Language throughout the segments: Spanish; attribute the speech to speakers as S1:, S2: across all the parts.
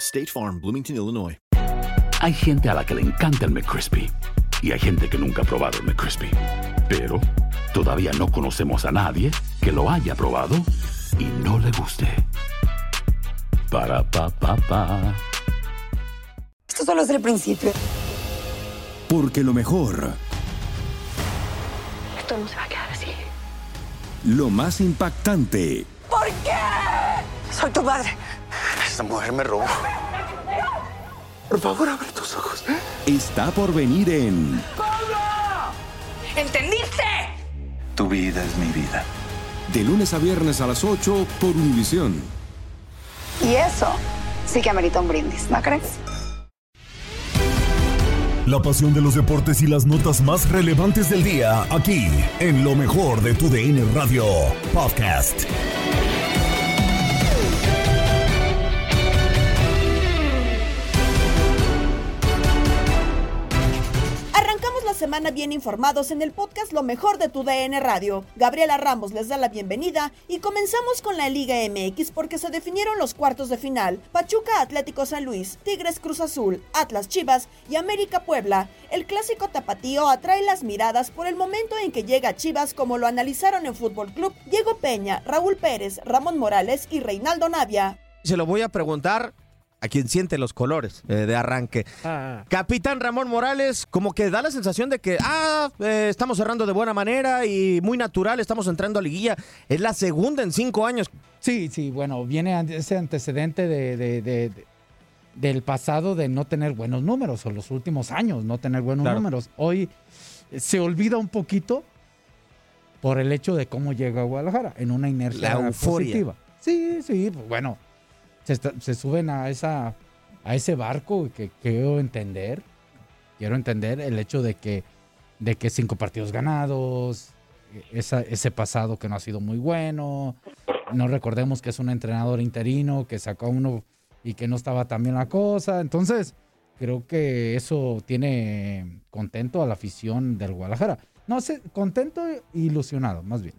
S1: State Farm, Bloomington, Illinois.
S2: Hay gente a la que le encanta el McCrispy y hay gente que nunca ha probado el McCrispy. Pero todavía no conocemos a nadie que lo haya probado y no le guste. Para pa pa pa.
S3: Esto solo es el principio.
S4: Porque lo mejor,
S3: Esto no se va a quedar así.
S4: lo más impactante,
S3: ¿Por qué? Soy tu madre.
S1: Esta mujer me robó. Por favor, abre tus ojos.
S4: está por venir en
S3: ¿Entendiste?
S1: Tu vida es mi vida.
S4: de lunes a viernes a las 8 por Univisión.
S3: Y eso sí que amerita un brindis, ¿no crees?
S5: La pasión de los deportes y las notas más relevantes del día, aquí, en lo mejor de tu DN Radio Podcast.
S6: Semana bien informados en el podcast Lo mejor de tu DN Radio. Gabriela Ramos les da la bienvenida y comenzamos con la Liga MX porque se definieron los cuartos de final. Pachuca Atlético San Luis, Tigres Cruz Azul, Atlas Chivas y América Puebla. El clásico tapatío atrae las miradas por el momento en que llega Chivas como lo analizaron en Fútbol Club Diego Peña, Raúl Pérez, Ramón Morales y Reinaldo Navia.
S7: Se lo voy a preguntar a quien siente los colores eh, de arranque. Capitán Ramón Morales, como que da la sensación de que, ah, eh, estamos cerrando de buena manera y muy natural, estamos entrando a liguilla. Es la segunda en cinco años.
S8: Sí, sí, bueno, viene ese antecedente de, de- de- de- del pasado de no tener buenos números, o los últimos años no tener buenos
S7: Claro.
S8: números. Hoy eh, se olvida un poquito por el hecho de cómo llega a Guadalajara, en una inercia
S7: La euforia.
S8: positiva. Sí, sí, pues bueno, se, suben a, esa, a ese barco que quiero entender, quiero entender el hecho de que, de que cinco partidos ganados, ese pasado que no ha sido muy bueno, no recordemos que es un entrenador interino que sacó uno y que no estaba tan bien la cosa. Entonces, creo que eso tiene contento a la afición del Guadalajara. No sé, contento e ilusionado, más bien.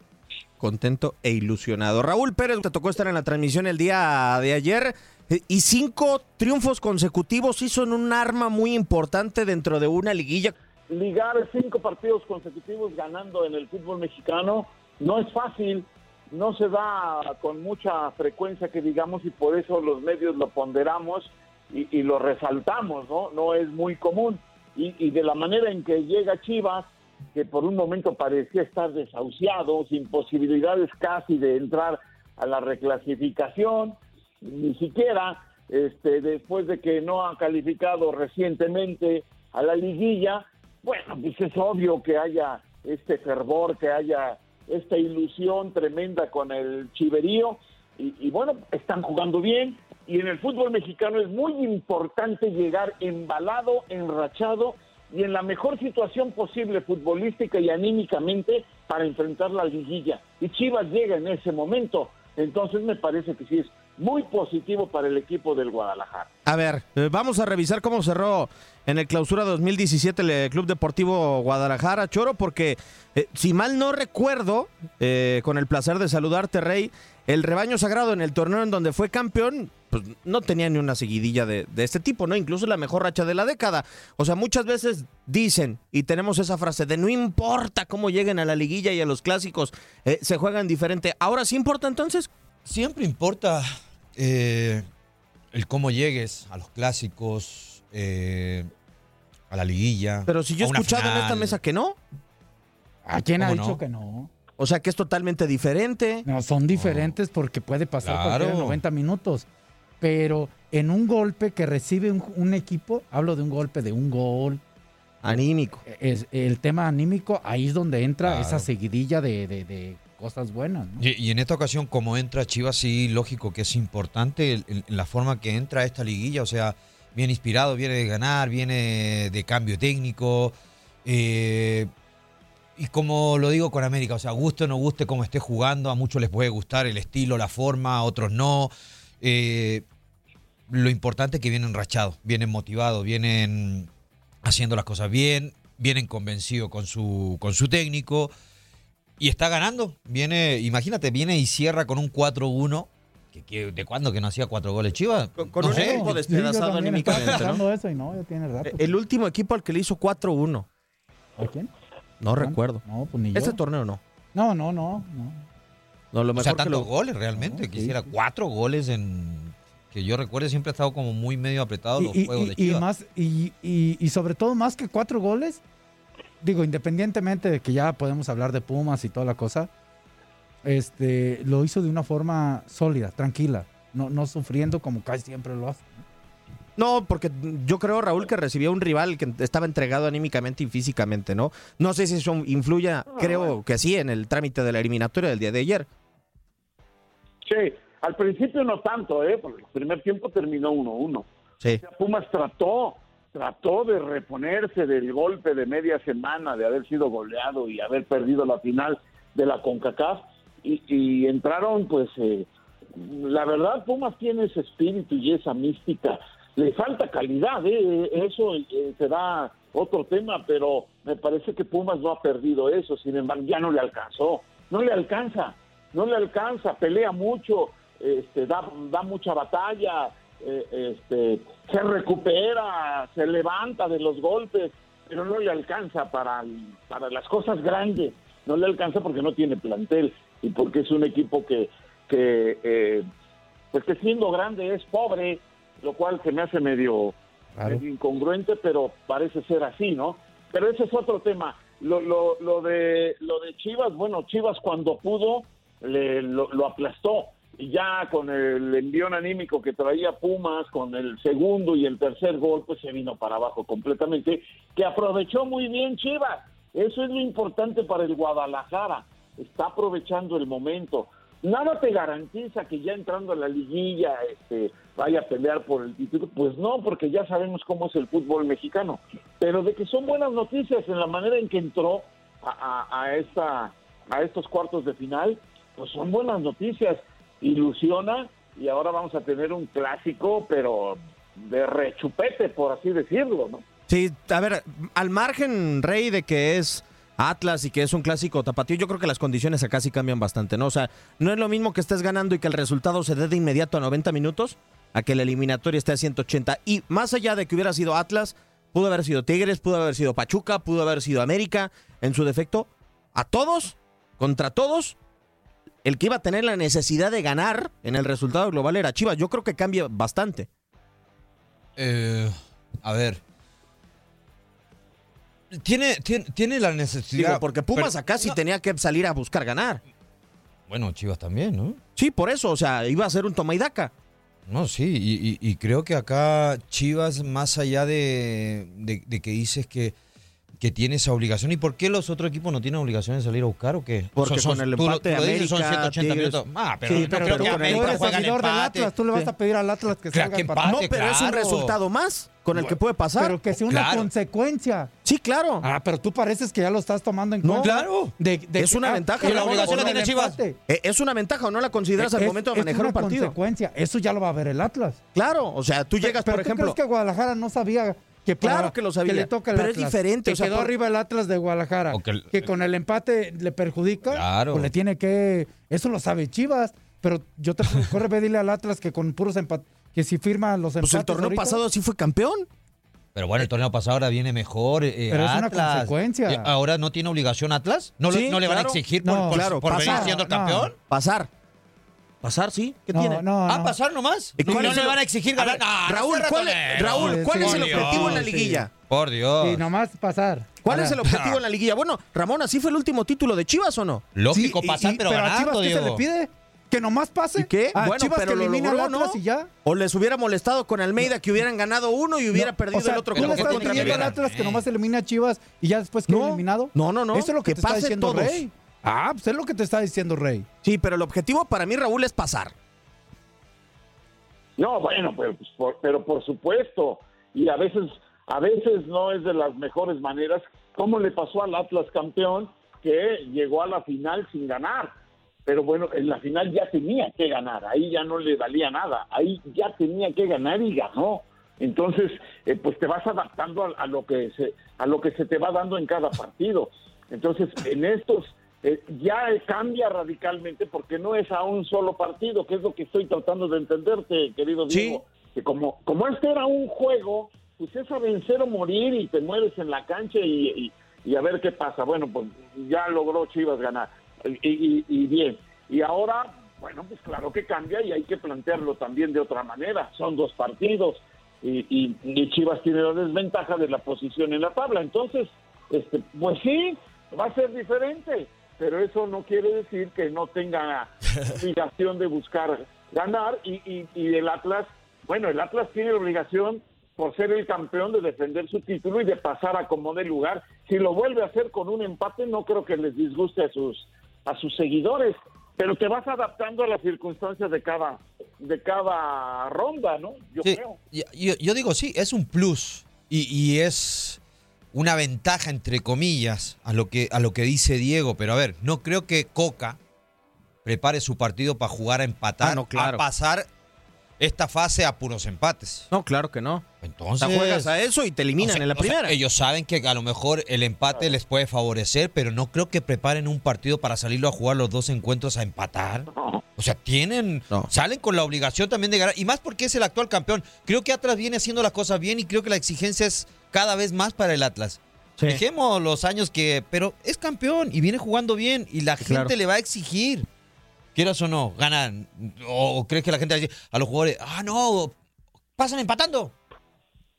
S7: Contento e ilusionado. Raúl Pérez, te tocó estar en la transmisión el día de ayer eh, y cinco triunfos consecutivos hizo en un arma muy importante dentro de una liguilla.
S9: ligar cinco partidos consecutivos ganando en el fútbol mexicano no es fácil, no se da con mucha frecuencia que digamos y por eso los medios lo ponderamos y, y lo resaltamos, ¿no? No es muy común. Y, y de la manera en que llega Chivas, que por un momento parecía estar desahuciado, sin posibilidades casi de entrar a la reclasificación, ni siquiera este, después de que no ha calificado recientemente a la liguilla, bueno, pues es obvio que haya este fervor, que haya esta ilusión tremenda con el chiverío y, y bueno, están jugando bien y en el fútbol mexicano es muy importante llegar embalado, enrachado y en la mejor situación posible futbolística y anímicamente para enfrentar la liguilla. Y Chivas llega en ese momento. Entonces me parece que sí es muy positivo para el equipo del Guadalajara.
S7: A ver, eh, vamos a revisar cómo cerró en el clausura 2017 el eh, Club Deportivo Guadalajara, Choro, porque eh, si mal no recuerdo, eh, con el placer de saludarte, Rey, el rebaño sagrado en el torneo en donde fue campeón, pues no tenía ni una seguidilla de, de este tipo, ¿no? Incluso la mejor racha de la década. O sea, muchas veces dicen, y tenemos esa frase de no importa cómo lleguen a la liguilla y a los clásicos, eh, se juegan diferente. Ahora sí importa entonces.
S10: Siempre importa. eh, el cómo llegues a los clásicos, eh, a la liguilla.
S7: Pero si yo he escuchado en esta mesa que no.
S8: ¿A quién ha
S10: ¿Cómo
S8: dicho
S10: no?
S8: que no?
S7: O sea, que es totalmente diferente.
S8: No, son diferentes porque puede pasar
S10: Claro.
S8: cualquiera en 90 minutos. Pero en un golpe que recibe un, un equipo, hablo de un golpe de un gol,
S7: Anímico.
S8: es, el tema anímico, ahí es donde entra
S10: Claro.
S8: esa seguidilla de, de- de cosas buenas. ¿no?
S10: Y, y en esta ocasión, como entra Chivas, sí, lógico que es importante el- el- la forma que entra a esta liguilla. O sea, viene inspirado, viene de ganar, viene de cambio técnico. eh, y como lo digo con América, o sea, guste o no guste cómo esté jugando, a muchos les puede gustar el estilo, la forma, a otros no. Eh, lo importante es que vienen rachados, vienen motivados, vienen haciendo las cosas bien, vienen convencidos con su, con su técnico y está ganando. Viene, imagínate, viene y cierra con un 4-1. que- que- ¿De cuándo que no hacía cuatro goles Chivas?
S7: Con, con
S10: No
S7: un
S10: sé.
S7: equipo
S8: Sí, yo
S7: despedazado
S8: estaba
S7: anímicamente, ¿no?
S8: pensando eso y no, ya tiene rato.
S7: El último equipo al que le hizo 4-1.
S8: ¿A quién?
S7: No recuerdo.
S8: No, pues ni yo.
S7: Este torneo no.
S8: No, no, no. no.
S7: No, lo
S10: O
S7: mejor
S10: sea,
S7: que
S10: tantos
S7: lo-
S10: goles realmente.
S8: No,
S10: Quisiera
S8: sí.
S10: cuatro goles en. Que yo recuerde, siempre ha estado como muy medio apretado los
S8: Y, y-
S10: juegos de
S8: y- y
S10: Chivas.
S8: más, y, y- y sobre todo más que cuatro goles, digo, independientemente de que ya podemos hablar de Pumas y toda la cosa, este, lo hizo de una forma sólida, tranquila, no, no sufriendo como casi siempre lo hace.
S7: No, porque yo creo, Raúl, que recibía un rival que estaba entregado anímicamente y físicamente, ¿no? No sé si eso influya, creo que sí, en el trámite de la eliminatoria del día de ayer.
S9: Sí, al principio no tanto, ¿eh? Porque el primer tiempo terminó 1-1.
S7: Sí.
S9: O sea, Pumas trató, trató de reponerse del golpe de media semana de haber sido goleado y haber perdido la final de la CONCACAF y, y entraron, pues, eh, la verdad, Pumas tiene ese espíritu y esa mística. Le falta calidad, ¿eh? Eso eh, será otro tema, pero me parece que Pumas no ha perdido eso. Sin embargo, ya no le alcanzó. No le alcanza, no le alcanza. Pelea mucho, este, da, da mucha batalla, eh, este, se recupera, se levanta de los golpes, pero no le alcanza para, para las cosas grandes. No le alcanza porque no tiene plantel y porque es un equipo que, que eh, pues que siendo grande es pobre, lo cual se me hace medio,
S8: Claro.
S9: medio incongruente, pero parece ser así, ¿no? Pero ese es otro tema. Lo, lo, lo de lo de Chivas, bueno, Chivas cuando pudo le, lo, lo aplastó y ya con el envión anímico que traía Pumas, con el segundo y el tercer gol, pues se vino para abajo completamente, que aprovechó muy bien Chivas. Eso es lo importante para el Guadalajara. Está aprovechando el momento. Nada te garantiza que ya entrando a la liguilla este, vaya a pelear por el título. Pues no, porque ya sabemos cómo es el fútbol mexicano. Pero de que son buenas noticias en la manera en que entró a, esta, a estos cuartos de final, pues son buenas noticias. Ilusiona y ahora vamos a tener un clásico, pero de rechupete, por así decirlo, ¿no?
S7: Sí, a ver, al margen, Rey, de que es Atlas y que es un clásico tapatío, yo creo que las condiciones acá sí cambian bastante, ¿no? O sea, no es lo mismo que estés ganando y que el resultado se dé de inmediato a 90 minutos, a que la eliminatoria esté a 180. Y más allá de que hubiera sido Atlas, pudo haber sido Tigres, pudo haber sido Pachuca, pudo haber sido América, en su defecto, a todos, contra todos, el que iba a tener la necesidad de ganar en el resultado global era Chivas. Yo creo que cambia bastante.
S10: Eh, a ver. Tiene, tiene, tiene la necesidad.
S7: Digo, porque Pumas acá sí
S10: no,
S7: tenía que salir a buscar ganar.
S10: Bueno, Chivas también, ¿no?
S7: Sí, por eso, o sea, iba a ser un toma y daca.
S10: No, sí, y, y- y creo que acá Chivas, más allá de, de- de que dices que, que tiene esa obligación, ¿y por qué los otros equipos no tienen obligación de salir a buscar o qué?
S7: Porque
S10: Son- son-
S7: con el empate
S10: tú lo dices, son
S7: América,
S10: 180
S7: Tigres.
S10: minutos. Ah, pero
S7: Sí,
S10: no
S7: pero
S10: creo
S7: tú
S10: que
S7: con el-
S10: América juega el
S8: seguidor del
S10: empate.
S8: Atlas, tú le vas a pedir al Atlas que
S10: Claro,
S8: salga
S10: que
S8: empatado.
S7: No,
S10: empate,
S7: pero es un
S10: claro.
S7: resultado más con el que puede pasar.
S8: Pero que sea una
S10: Claro.
S8: consecuencia.
S7: Sí, claro.
S8: Ah, pero tú pareces que ya lo estás tomando en
S7: No,
S8: cuenta.
S10: claro.
S8: De- de
S7: Es una
S8: ah,
S7: ventaja,
S8: que
S7: la obligación la
S10: tiene Chivas.
S8: empate.
S7: ¿Es una ventaja o no la consideras al
S8: Es-
S7: momento de
S8: es
S7: manejar un
S8: una
S7: partido?
S8: consecuencia. Eso ya lo va a ver el Atlas.
S7: Claro, o sea, tú llegas,
S8: Pero
S7: por
S8: ¿tú
S7: ejemplo.
S8: crees que Guadalajara no sabía que para-
S7: Claro que lo sabía,
S8: le toca el
S7: pero es diferente,
S8: Que
S7: o sea,
S8: quedó
S7: por-
S8: arriba el Atlas de Guadalajara.
S10: O que
S8: que, con el empate le perjudica.
S10: Claro.
S8: Pues le tiene que. Eso lo sabe Chivas. Pero yo te corre pedirle al Atlas que con puros empates. Que si firma los empates.
S7: Pues el torneo
S8: ahorita,
S7: pasado sí fue campeón.
S10: Pero bueno, el torneo pasado ahora viene mejor. eh,
S8: Pero es una consecuencia.
S10: ¿Ahora no tiene obligación Atlas? ¿No, le-
S7: Sí,
S10: no le van a exigir por,
S8: No,
S10: por-
S7: claro,
S10: por venir
S7: pasar,
S10: siendo el
S8: no.
S10: campeón?
S7: Pasar. Pasar, sí. ¿Qué
S8: No,
S7: tiene?
S8: no,
S10: Ah,
S8: no.
S10: pasar nomás.
S7: ¿Y
S10: ¿Y
S7: cuál
S10: no le
S7: el-
S10: van a exigir
S7: A ver,
S10: ganar?
S7: Raúl, ¿cuál, es-. Raúl, ¿cuál
S8: Sí,
S7: es el objetivo en la
S8: sí.
S7: liguilla?
S10: Por Dios.
S8: Y nomás pasar.
S7: ¿Cuál
S8: Ahora,
S7: es el objetivo en la liguilla? Bueno, Ramón, ¿así fue el último título de Chivas o no?
S10: Lógico,
S8: Sí,
S10: pasar,
S8: y-
S10: pero,
S8: a
S10: ganando,
S8: Chivas, ¿qué se le pide? Que nomás pase.
S7: ¿Y qué?
S8: A
S7: bueno,
S8: Chivas
S7: pero
S8: que
S7: lo
S8: elimina
S7: logró,
S8: al Atlas
S7: ¿no?
S8: y ya.
S7: O les hubiera molestado con Almeida que hubieran ganado uno y hubiera
S8: No,
S7: perdido
S8: o sea,
S7: el otro
S8: ¿tú le estás pidiendo al. Atlas que nomás elimina a Chivas y ya después quede
S7: No,
S8: eliminado?
S7: no, no, no,
S8: Eso es lo que,
S7: que
S8: te está
S7: pase
S8: diciendo
S7: todos.
S8: Rey. Ah, pues es lo que te está diciendo Rey.
S7: Sí, pero el objetivo para mí, Raúl, es pasar.
S9: No, bueno, pero, pues, por, pero por supuesto, y a veces, a veces no es de las mejores maneras, como le pasó al Atlas campeón, que llegó a la final sin ganar. Pero bueno, en la final ya tenía que ganar, ahí ya no le valía nada, ahí ya tenía que ganar y ganó. Entonces, eh, pues te vas adaptando a, a lo que se, a lo que se te va dando en cada partido. Entonces, en estos eh, ya cambia radicalmente porque no es a un solo partido, que es lo que estoy tratando de entenderte, querido
S7: Sí.
S9: Diego. Que como, como este era un juego, pues es a vencer o morir y te mueres en la cancha y, y- y a ver qué pasa. Bueno, pues ya logró Chivas ganar. Y, y- bien. Y ahora, bueno, pues claro que cambia y hay que plantearlo también de otra manera. Son dos partidos y Chivas tiene la desventaja de la posición en la tabla. Entonces, este, pues sí, va a ser diferente, pero eso no quiere decir que no tenga obligación de buscar ganar y, y, y el Atlas, bueno, el Atlas tiene la obligación por ser el campeón de defender su título y de pasar a como de lugar. Si lo vuelve a hacer con un empate, no creo que les disguste a sus a sus seguidores, pero te vas adaptando a las circunstancias de cada de cada ronda, ¿no? Yo
S10: Sí,
S9: creo.
S10: yo, yo- yo digo, sí, es un plus y, y es una ventaja, entre comillas, a lo, que, a lo que dice Diego. Pero a ver, no creo que Coca prepare su partido para jugar a empatar,
S7: Ah, no, claro.
S10: a pasar esta fase a puros empates.
S7: No, claro que no.
S10: Entonces,
S7: sea, juegas a eso y te eliminan
S10: o sea,
S7: en la
S10: o sea,
S7: primera.
S10: ellos saben que a lo mejor el empate les puede favorecer, pero no creo que preparen un partido para salirlo a jugar los dos encuentros a empatar. O sea, tienen,
S7: No.
S10: salen con la obligación también de ganar. Y más porque es el actual campeón. Creo que Atlas viene haciendo las cosas bien y creo que la exigencia es cada vez más para el Atlas.
S7: Sí.
S10: Dejemos los años que. Pero es campeón y viene jugando bien y la gente
S7: claro.
S10: le va a exigir. Quieras o no, ganan. O, o crees que la gente va a decir a los jugadores, ah, no, pasan empatando.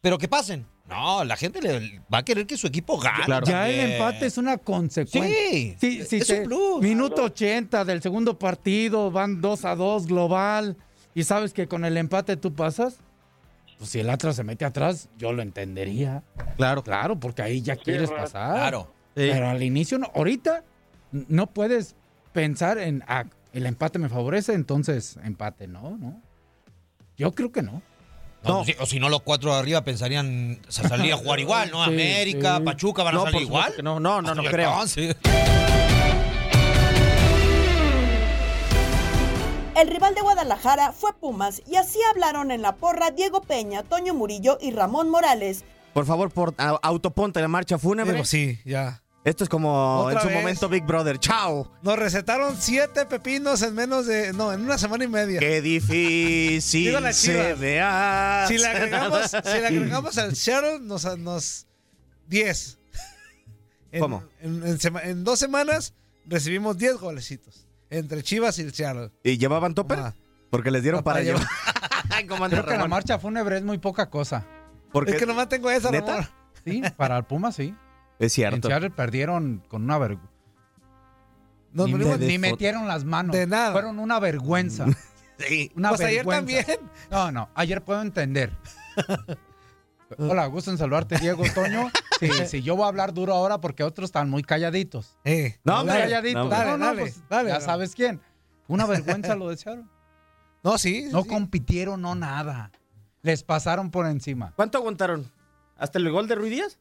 S10: Pero que pasen. No, la gente le va a querer que su equipo gane.
S7: Claro.
S8: Ya el empate es una consecuencia.
S10: Sí,
S8: Sí, sí,
S10: es
S8: te-
S10: un plus.
S8: Minuto 80 del segundo partido, van 2 a 2 global. Y sabes que con el empate tú pasas. Pues si el Atlas se mete atrás, yo lo entendería.
S7: Claro.
S8: Claro, porque ahí ya quieres
S9: ¿verdad?
S8: pasar.
S10: Claro.
S7: Sí.
S8: Pero al inicio, no. ahorita no puedes pensar en, ah, el empate me favorece, entonces empate. No, no. Yo creo que no.
S10: No,
S7: No.
S10: O, si, o si no, los cuatro de arriba pensarían sa- salir a jugar igual, ¿no?
S8: Sí,
S10: América,
S8: sí.
S10: Pachuca van a
S7: No,
S10: salir igual.
S7: no, no, no, no creo.
S6: El rival de Guadalajara fue Pumas y así hablaron en la porra Diego Peña, Toño Murillo y Ramón Morales.
S7: Por favor, por a- autoponte la marcha fúnebre.
S11: Digo, sí, ya.
S7: Esto es como
S11: Otra
S7: en su
S11: vez.
S7: momento Big Brother. ¡Chao!
S11: Nos recetaron siete pepinos en menos de. No, en una semana y media.
S7: ¡Qué difícil
S11: Digo
S7: se
S11: Chivas. Si le agregamos, si le agregamos al Shuttle, nos. nos 10. En-
S7: ¿Cómo?
S11: En, en sema- en dos semanas recibimos 10 golecitos. Entre Chivas y el Seattle.
S7: ¿Y llevaban topper?
S11: Ajá.
S7: Porque les dieron para
S11: para
S7: llevar. ¿Cómo anda
S8: Creo que la marcha fúnebre es muy poca cosa.
S7: Porque
S11: Es que nomás tengo esa,
S7: ¿Neta?
S8: Sí, para el Pumas sí.
S7: es
S8: En
S7: cierto.
S8: Seattle perdieron con una vergüenza. Ni,
S7: de
S8: ni metieron las manos.
S11: De nada.
S8: Fueron una vergüenza.
S7: Sí.
S8: Una
S11: Pues ayer también.
S8: No, no, ayer puedo entender. Hola, gusto en saludarte, Diego Toño. Sí, sí, yo voy a hablar duro ahora porque otros están muy calladitos.
S11: Eh,
S7: No,
S8: Muy
S7: hombre.
S8: calladitos.
S7: No,
S11: dale,
S8: No, no,
S11: dale,
S8: pues,
S11: dale.
S8: ya sabes quién. Una vergüenza lo desearon.
S11: No, sí.
S8: No
S11: sí.
S8: compitieron, no nada. Les pasaron por encima.
S7: ¿Cuánto aguantaron? ¿Hasta el gol de Ruiz Díaz?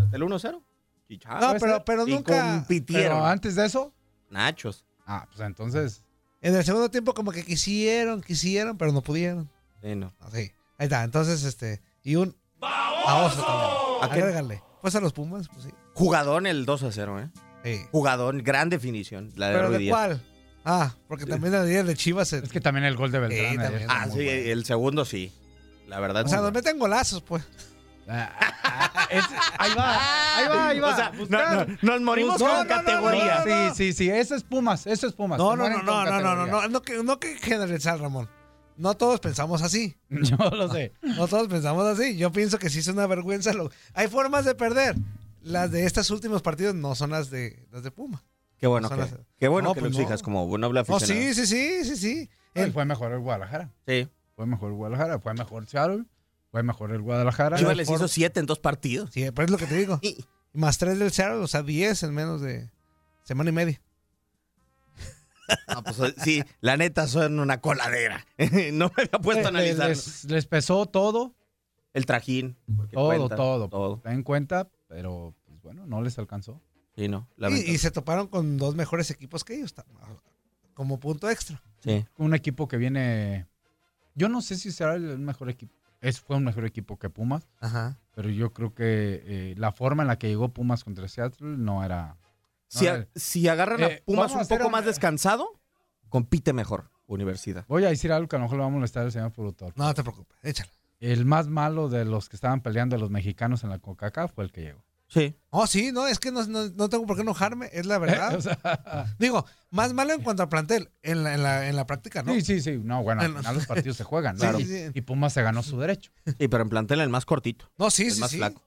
S7: ¿Hasta el 1-0? Chicha.
S11: No, pero, pero
S7: Y
S11: nunca.
S7: compitieron.
S8: Pero antes de eso,
S7: Nachos.
S8: ah, pues entonces.
S11: En el segundo tiempo, como que quisieron, quisieron, pero no pudieron.
S7: Sí, no.
S11: Así. Ahí está. Entonces, este. Y un. A oso también.
S7: ¿A qué?
S11: Agrégale. Pues a los Pumas, pues sí.
S7: Jugadón el 2-0, ¿eh?
S11: Sí.
S7: Jugadón, gran definición. La de
S11: ¿Pero
S7: Ruiz
S11: de
S7: Díaz.
S11: cuál? Ah, porque también la de Chivas.
S8: Es que también el gol de Beltrán.
S11: Sí,
S8: eh,
S11: también.
S8: es
S7: Ah, sí,
S8: bueno.
S7: el segundo sí. La verdad.
S11: O sea, nos meten golazos, pues.
S8: Es- ahí va, ahí va, ahí va.
S7: O sea,
S8: Buscar.
S7: no, no, nos morimos
S8: Buscar.
S7: con categoría.
S8: Sí, sí, sí, eso es Pumas, eso es Pumas.
S11: No, no, no, no, no, no, no, no, no, que, no que generalizar, Ramón. No todos pensamos así.
S8: Yo lo sé.
S11: No todos pensamos así. Yo pienso que sí es una vergüenza. Lo... Hay formas de perder. Las de estos últimos partidos no son las de las de Puma.
S7: Qué bueno
S11: Son
S7: que,
S11: las-
S7: qué bueno
S11: No,
S7: que
S11: pues
S7: lo
S11: no.
S7: como noble
S11: No,
S7: aficionado.
S11: sí, sí, sí, sí, sí.
S8: Él fue mejor el Guadalajara.
S7: Sí.
S8: Fue mejor el Guadalajara, fue mejor Seattle, fue mejor el Guadalajara.
S7: Chivas les hizo siete en dos partidos.
S11: Sí, pero es lo que te digo. Más tres del Seattle, o sea, diez en menos de semana y media.
S7: No, pues, sí, la neta son una coladera. no me había puesto a
S8: Le- le-
S7: analizar.
S8: les, les pesó todo,
S7: El trajín.
S8: todo,
S7: cuenta,
S8: todo,
S7: todo.
S8: Ten en cuenta, pero pues bueno, no les alcanzó.
S7: Sí, no.
S11: Y, y se toparon con dos mejores equipos que ellos, ta- como punto extra.
S7: Sí.
S8: Un equipo que viene. Yo no sé si será el mejor equipo. Es, fue un mejor equipo que Pumas,
S11: Ajá.
S8: pero yo creo que eh, la forma en la que llegó Pumas contra Seattle no era.
S7: Si, a- si agarran
S8: Eh,
S7: a Pumas
S8: vamos a
S7: un poco
S8: un-
S7: más descansado, compite mejor Universidad.
S8: Voy a decir algo que a lo mejor le vamos a molestar al señor productor.
S11: No te preocupes, échalo.
S8: El más malo de los que estaban peleando los mexicanos en la CONCACAF fue el que llegó.
S7: Sí.
S11: Oh, sí, no, es que no, no- no tengo por qué enojarme, es la verdad.
S8: O sea,
S11: Digo, más malo en cuanto a plantel, en la, en la, en la práctica, ¿no?
S8: Sí, sí, sí. No, bueno, al final los partidos se juegan.
S11: Sí,
S8: ¿no?
S11: sí,
S8: Y-
S11: sí.
S8: Y Pumas se ganó su derecho.
S7: Sí, pero en plantel el más cortito.
S11: No, sí,
S7: el
S11: sí,
S7: más
S11: sí.
S7: flaco.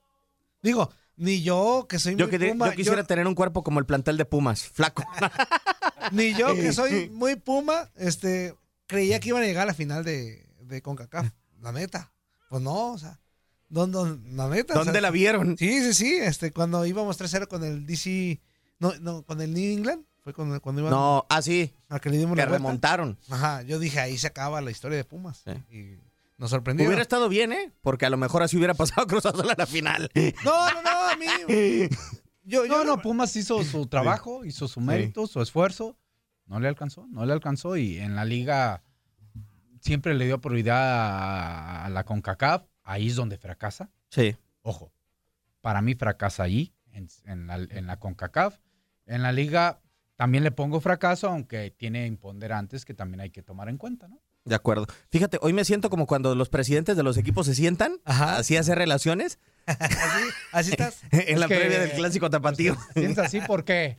S11: Digo, ni yo que soy
S7: Yo,
S11: muy
S7: que-
S11: Puma,
S7: yo quisiera
S11: yo-
S7: tener un cuerpo como el plantel de Pumas, flaco.
S11: ni yo que soy muy Puma, este, creía que iban a llegar a la final de, de CONCACAF, la neta. Pues no, o sea, ¿dónde, dónde- la neta? o
S7: ¿Dónde
S11: sea,
S7: la vieron?
S11: Sí, sí, sí, este, cuando íbamos 3-0 con el DC, no, no, con el New England, fue cuando, cuando iban
S7: No, ah, sí.
S11: a que le dimos
S7: Que
S11: la vuelta.
S7: remontaron.
S11: Ajá, yo dije, ahí se acaba la historia de Pumas.
S7: Sí.
S11: Y nos sorprendió.
S7: Hubiera estado bien, ¿eh? Porque a lo mejor así hubiera pasado Cruz Azul a la final.
S11: No, no, no, a mí. Yo, yo
S8: No, no, Pumas hizo su trabajo, hizo su mérito, su esfuerzo. No le alcanzó, no le alcanzó. Y en la liga siempre le dio prioridad a, a la CONCACAF. Ahí es donde fracasa.
S7: Sí.
S8: Ojo, para mí fracasa ahí, en, en la, en la CONCACAF. En la liga también le pongo fracaso, aunque tiene imponderantes que también hay que tomar en cuenta, ¿no?
S7: De acuerdo. Fíjate, hoy me siento como cuando los presidentes de los equipos se sientan,
S11: Ajá.
S7: así a hacer relaciones,
S11: así, así estás.
S7: en la
S8: que-
S7: previa del clásico tapatío.
S8: ¿Te sientes así por qué?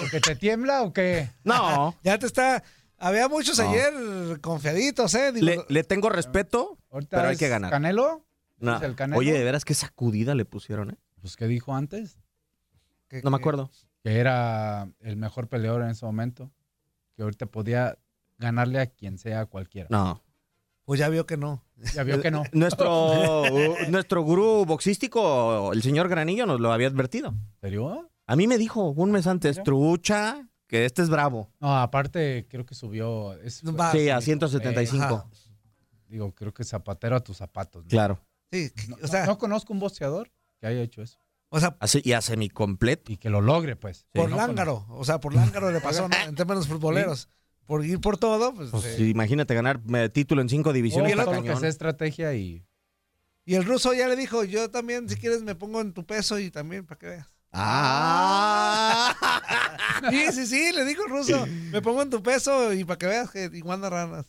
S8: ¿Porque te tiembla o qué?
S7: No,
S11: Ya te está. Había muchos
S7: No.
S11: ayer confiaditos, ¿eh? Digo,
S7: le, le tengo respeto,
S8: Ahorita
S7: pero hay que ganar.
S8: ¿Canelo?
S7: No.
S8: ¿Es el Canelo?
S7: Oye, de veras qué sacudida le pusieron, ¿eh?
S8: Pues, ¿qué dijo antes?
S11: que-
S7: No me acuerdo.
S8: Que era el mejor peleador en ese momento. Que ahorita podía ganarle a quien sea, a cualquiera.
S7: No.
S11: Pues ya vio que no.
S8: Ya vio que no.
S7: Nuestro, nuestro gurú boxístico, el señor Granillo, nos lo había advertido.
S8: ¿En serio?
S7: A mí me dijo un mes antes, trucha, que este es bravo.
S8: No, aparte, creo que subió. es-
S11: Va,
S7: Sí, a
S11: sí,
S7: 175.
S11: Ajá.
S8: digo, creo que zapatero a tus zapatos. ¿no?
S7: Claro.
S11: Sí,
S8: No,
S11: o sea,
S8: no conozco un boxeador que haya hecho eso.
S11: o sea,
S7: Así, y a semicompleto.
S8: Y que lo logre, pues.
S11: por
S8: No
S11: lángaro. O sea, por lángaro le pasó, ¿no? En términos futboleros. Por ir por todo, pues.
S7: Pues,
S11: eh,
S7: imagínate ganar eh, título en cinco divisiones.
S8: Todo lo que sea estrategia y.
S11: Y el ruso ya le dijo, yo también, si quieres, me pongo en tu peso y también, para que veas.
S7: Ah.
S11: Sí, sí, sí, le dijo el ruso, me pongo en tu peso y para que veas que igual ranas.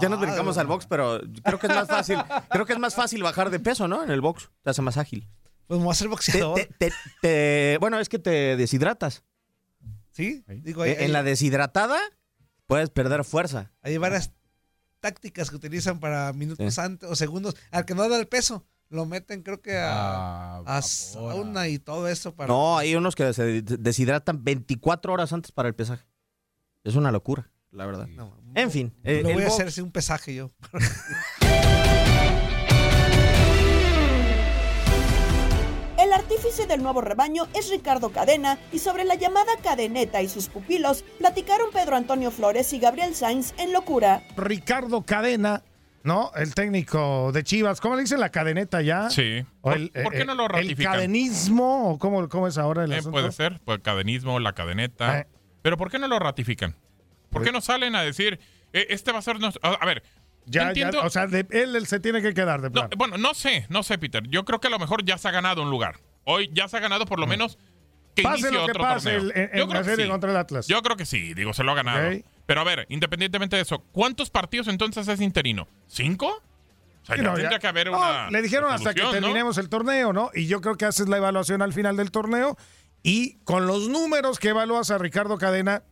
S7: Ya nos
S11: Ah,
S7: brincamos al box, pero creo que es más fácil. Creo que es más fácil bajar de peso, ¿no? En el box. Te hace más ágil.
S11: Pues me voy a ser boxeador.
S7: te- te- te- bueno, es que te deshidratas.
S11: ¿Sí? Digo, hay,
S7: Eh, en la deshidratada puedes perder fuerza.
S11: hay varias tácticas que utilizan para minutos
S7: Sí.
S11: antes o segundos. Al que no da el peso, lo meten creo que a,
S8: Ah,
S11: a sauna y todo eso para...
S7: No, hay unos que se deshidratan 24 horas antes para el pesaje. Es una locura, la verdad.
S11: No,
S7: En fin, eh,
S11: lo
S7: el
S11: voy a
S7: box-
S11: hacer sin un pesaje yo.
S6: artífice del nuevo rebaño es Ricardo Cadena y sobre la llamada cadeneta y sus pupilos platicaron Pedro Antonio Flores y Gabriel Sainz en locura.
S12: Ricardo Cadena, ¿no? El técnico de Chivas. ¿Cómo le dicen la cadeneta ya?
S13: Sí.
S12: O
S13: ¿Por,
S12: el,
S13: por qué
S12: eh,
S13: no lo
S12: ¿El
S13: ratifican?
S12: cadenismo? ¿O cómo, cómo es ahora el
S13: Eh,
S12: asunto?
S13: puede ser, pues cadenismo, la cadeneta.
S12: Eh.
S13: Pero ¿por qué no lo ratifican? ¿Por qué no salen a decir, eh, este va a ser... nuestro- A a ver,
S12: Ya, ya,
S13: entiendo...
S12: o sea, de- él, él se tiene que quedar de
S13: No,
S12: plano.
S13: bueno, no sé, no sé, Peter. Yo creo que a lo mejor ya se ha ganado un lugar. Hoy ya se ha ganado por lo menos que
S12: Mm. Pase
S13: inicie
S12: lo que
S13: otro
S12: pase
S13: torneo.
S12: el- en,
S13: Yo creo
S12: la
S13: que
S12: serie
S13: sí.
S12: contra el Atlas.
S13: Yo creo que sí, digo, se lo ha ganado. Pero a ver, independientemente de eso, ¿cuántos partidos entonces es interino? ¿Cinco? O sea, ya
S12: no,
S13: tendría
S12: ya-
S13: que haber
S12: no,
S13: una.
S12: le dijeron hasta que
S13: ¿no?
S12: terminemos el torneo, ¿no? Y yo creo que haces la evaluación al final del torneo. Y con los números que evalúas a Ricardo Cadena,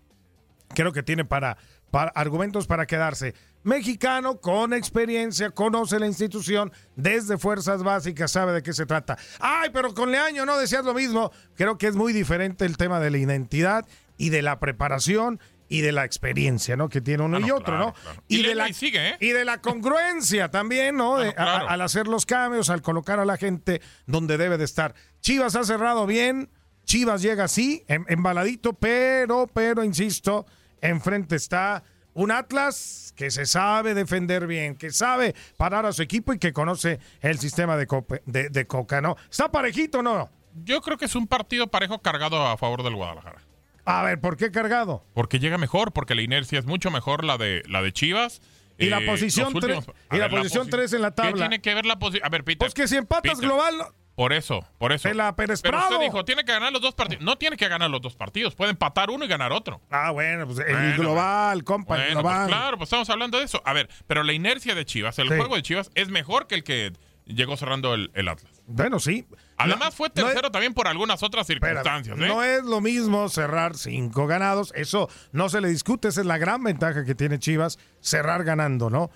S12: creo que tiene para, para argumentos para quedarse. Mexicano con experiencia, conoce la institución desde fuerzas básicas, sabe de qué se trata. Ay, pero con Leaño no decías lo mismo. Creo que es muy diferente el tema de la identidad y de la preparación y de la experiencia, ¿no? Que tiene uno
S13: Ah, no,
S12: y otro,
S13: claro,
S12: ¿no?
S13: claro.
S12: Y,
S13: Y
S12: de la
S13: sigue, ¿eh?
S12: y de la congruencia también, ¿no? De- a-
S13: claro.
S12: a- al hacer los cambios, al colocar a la gente donde debe de estar. Chivas ha cerrado bien, Chivas llega así, em- embaladito, pero, pero, insisto, enfrente está un Atlas que se sabe defender bien, que sabe parar a su equipo y que conoce el sistema de, Cope- de, de Coca, ¿no? ¿Está parejito no?
S13: Yo creo que es un partido parejo cargado a favor del Guadalajara.
S12: A ver, ¿por qué cargado?
S13: Porque llega mejor, porque la inercia es mucho mejor la de la de Chivas.
S12: Y la
S13: Eh,
S12: posición
S13: los últimos-
S12: tres-
S13: a
S12: y la
S13: ver,
S12: posición
S13: posi-
S12: tres en la
S13: ¿Qué
S12: tabla?
S13: tiene que ver la posición? A ver, Peter.
S12: Pues que si empatas
S13: Peter,
S12: global,
S13: Por eso, por eso.
S12: Pela Pérez
S13: Pero usted dijo, tiene que ganar los dos partidos. No tiene que ganar los dos partidos. Puede empatar uno y ganar otro.
S12: Ah, bueno, pues el
S13: Bueno,
S12: global, compa, el
S13: Bueno, pues
S12: global.
S13: claro, pues estamos hablando de eso. A ver, pero la inercia de Chivas, el
S12: Sí.
S13: juego de Chivas es mejor que el que llegó cerrando el, el Atlas.
S12: Bueno, sí.
S13: Además fue
S12: no es-
S13: tercero también por algunas otras circunstancias. ¿eh?
S12: No es lo mismo cerrar cinco ganados, eso no se le discute, esa es la gran ventaja que tiene Chivas, cerrar ganando, ¿no?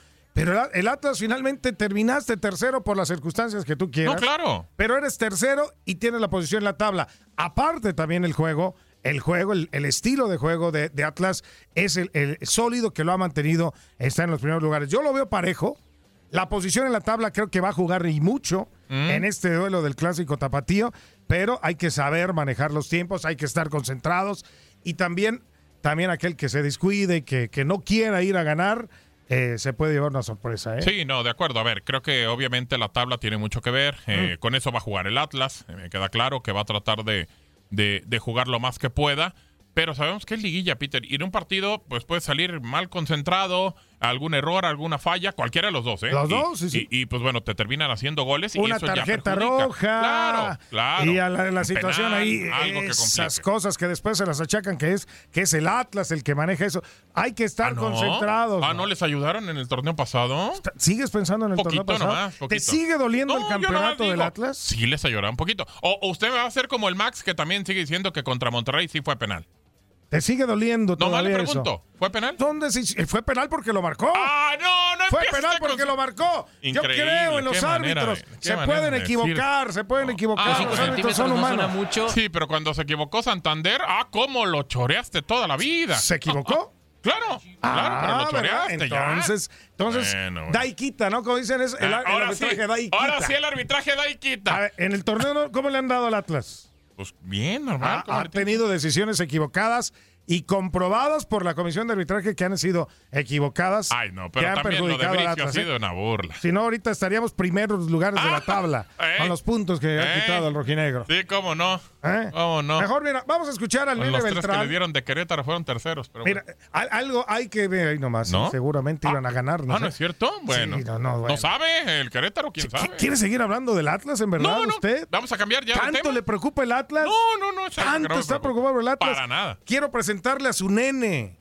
S12: Pero el- Atlas finalmente terminaste tercero por las circunstancias que tú quieras.
S13: No, claro.
S12: Pero eres tercero y tienes la posición en la tabla. Aparte también el juego, el juego, el, el estilo de juego de, de Atlas es el, el sólido que lo ha mantenido, está en los primeros lugares. Yo lo veo parejo. La posición en la tabla creo que va a jugar y mucho
S13: Mm.
S12: en este duelo del clásico tapatío, pero hay que saber manejar los tiempos, hay que estar concentrados y también, también aquel que se descuide, que, que no quiera ir a ganar, eh, se puede llevar una sorpresa. ¿eh?
S13: Sí, no, de acuerdo. A ver, creo que obviamente la tabla tiene mucho que ver. Eh,
S12: Mm.
S13: Con eso va a jugar el Atlas. Eh, me queda claro que va a tratar de, de, de jugar lo más que pueda. Pero sabemos que es liguilla, Peter. Y en un partido, pues puede salir mal concentrado, algún error, alguna falla, cualquiera de los dos, ¿eh?
S12: Los
S13: Y-
S12: dos, sí, sí.
S13: Y, y, pues bueno, te terminan haciendo goles y
S12: una
S13: eso ya
S12: tarjeta
S13: perjudica.
S12: roja.
S13: Claro, claro.
S12: Y a la, situación
S13: penal,
S12: ahí,
S13: algo
S12: esas cosas que después se las achacan, que es, que es el Atlas el que maneja eso. Hay que estar
S13: Ah, ¿no?
S12: concentrados.
S13: Ah,
S12: ¿no?
S13: ¿no les ayudaron en el torneo pasado?
S12: ¿Sigues pensando en el
S13: Poquito
S12: torneo pasado?
S13: nomás,
S12: ¿Te sigue doliendo
S13: No,
S12: el campeonato del Atlas?
S13: Sí, les ayudará un poquito. O, o usted va a hacer como el Max, que también sigue diciendo que contra Monterrey sí fue penal.
S12: ¿Te sigue doliendo
S13: No, le
S12: todavía eso?
S13: pregunto, ¿fue penal?
S12: ¿Dónde sí- Fue penal porque lo marcó.
S13: ¡Ah, no! no
S12: Fue penal porque
S13: con-
S12: lo marcó.
S13: Increíble,
S12: Yo creo en los
S13: manera
S12: árbitros. se pueden
S13: de
S12: equivocar, se pueden equivocar.
S13: Ah,
S12: los árbitros son humanos.
S13: Sí, pero cuando se equivocó Santander, ah, cómo lo choreaste toda la vida.
S12: ¿Se equivocó?
S13: Claro, claro, pero
S12: Ah,
S13: lo
S12: ¿verdad?
S13: choreaste ya.
S12: Entonces, entonces
S13: Bueno, bueno.
S12: da y quita, ¿no? Como dicen, es el,
S13: Ah,
S12: el
S13: ahora
S12: arbitraje
S13: sí,
S12: da y quita.
S13: ahora sí el arbitraje da y quita.
S12: A ver, en el torneo. ¿cómo le han dado al Atlas?
S13: Pues bien, normal.
S12: Ha, tenido decisiones equivocadas y comprobadas por la comisión de arbitraje que han sido equivocadas.
S13: Ay, no,
S12: que
S13: pero
S12: han
S13: también lo de
S12: perjudicado
S13: ha
S12: ¿eh?
S13: sido una burla.
S12: Si no, ahorita estaríamos primeros lugares de la tabla
S13: eh.
S12: con los puntos que ha
S13: Eh.
S12: quitado el rojinegro.
S13: Sí, cómo no.
S12: ¿Eh?
S13: Cómo no.
S12: Mejor, mira, vamos a escuchar al
S13: Con
S12: Nene
S13: los tres que
S12: Beltrán.
S13: le dieron de Querétaro fueron terceros. Pero
S12: Mira,
S13: bueno.
S12: al- algo hay que ver ahí nomás.
S13: ¿No?
S12: Seguramente iban a ganar.
S13: ah,
S12: sé.
S13: ¿no es cierto? Bueno.
S12: Sí, no, no,
S13: ¿No
S12: bueno.
S13: sabe el Querétaro? ¿Quién sabe?
S12: ¿Quiere seguir hablando del Atlas, en verdad,
S13: No, no.
S12: usted?
S13: Vamos a cambiar ya
S12: ¿Tanto
S13: tema.
S12: le preocupa el Atlas?
S13: No, no, no. que
S12: ¿Tanto
S13: no
S12: está
S13: preocupa.
S12: preocupado el Atlas?
S13: Para nada.
S12: Quiero presentarle a su nene.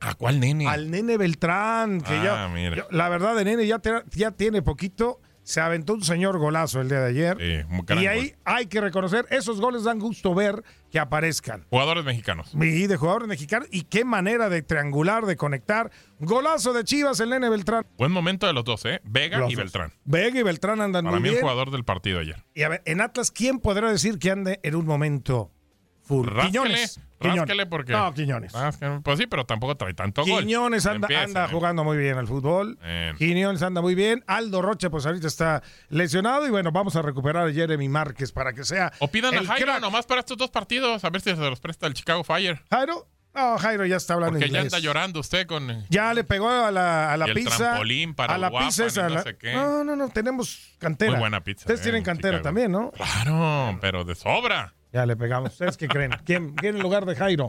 S13: ¿A cuál nene?
S12: Al nene Beltrán, que
S13: Ah,
S12: ya,
S13: mira.
S12: la verdad de nene ya, te- ya tiene poquito, se aventó un señor golazo el día de ayer.
S13: Sí,
S12: y ahí hay que reconocer, esos goles dan gusto ver que aparezcan.
S13: Jugadores mexicanos.
S12: Y de jugadores mexicanos, y qué manera de triangular, de conectar. Golazo de Chivas, el nene Beltrán.
S13: Buen momento de los dos, ¿eh? Vega
S12: Los
S13: y
S12: dos.
S13: Beltrán.
S12: Vega y Beltrán andan
S13: Para
S12: muy
S13: mí, el
S12: bien.
S13: jugador del partido ayer.
S12: Y a ver, en Atlas, ¿quién podrá decir que ande en un momento full?
S13: Rásquele,
S12: Quiñones. Quiñones.
S13: porque.
S12: No, Quiñones.
S13: Rásquele, Pues sí, pero tampoco trae tanto gol.
S12: Quiñones anda,
S13: Empiecen,
S12: anda
S13: em-
S12: jugando muy bien al fútbol.
S13: Bien.
S12: Quiñones anda muy bien. Aldo Rocha, pues ahorita está lesionado. Y bueno, vamos a recuperar a Jeremy Márquez para que sea.
S13: O pidan a Jairo
S12: crack.
S13: nomás para estos dos partidos, a ver si se los presta el Chicago Fire.
S12: Jairo. No, Jairo ya está hablando
S13: Porque ya
S12: inglés.
S13: anda llorando usted con.
S12: Ya le pegó a la, a la
S13: Y el
S12: pizza.
S13: trampolín para
S12: a la pizza esa,
S13: no
S12: la-
S13: sé qué.
S12: No, no, no, tenemos cantera.
S13: Muy buena pizza,
S12: Ustedes
S13: eh,
S12: tienen
S13: en
S12: cantera
S13: Chicago.
S12: también, ¿no?
S13: Claro, pero de sobra.
S12: Ya le pegamos. ¿Ustedes qué creen? ¿Quién, quién en lugar de Jairo?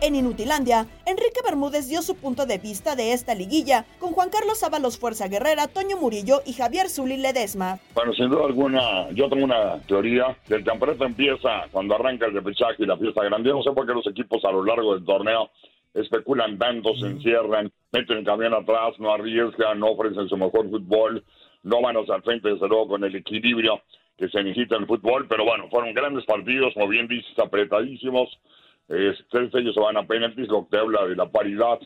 S6: En Inutilandia, Enrique Bermúdez dio su punto de vista de esta liguilla con Juan Carlos Ábalos Fuerza Guerrera, Toño Murillo y Javier Zuli Ledesma.
S9: Bueno, sin duda alguna, yo tengo una teoría que el campeonato empieza cuando arranca el repechaje y la fiesta grande. Yo no sé por qué los equipos a lo largo del torneo
S14: especulan tanto, se encierran, meten el camión atrás, no arriesgan, no ofrecen su mejor fútbol, no hacia el frente, desde luego, con el equilibrio que se necesita en el fútbol, pero bueno, fueron grandes partidos, como bien dices, apretadísimos, eh, tres de ellos se van a penaltis, lo que habla de la paridad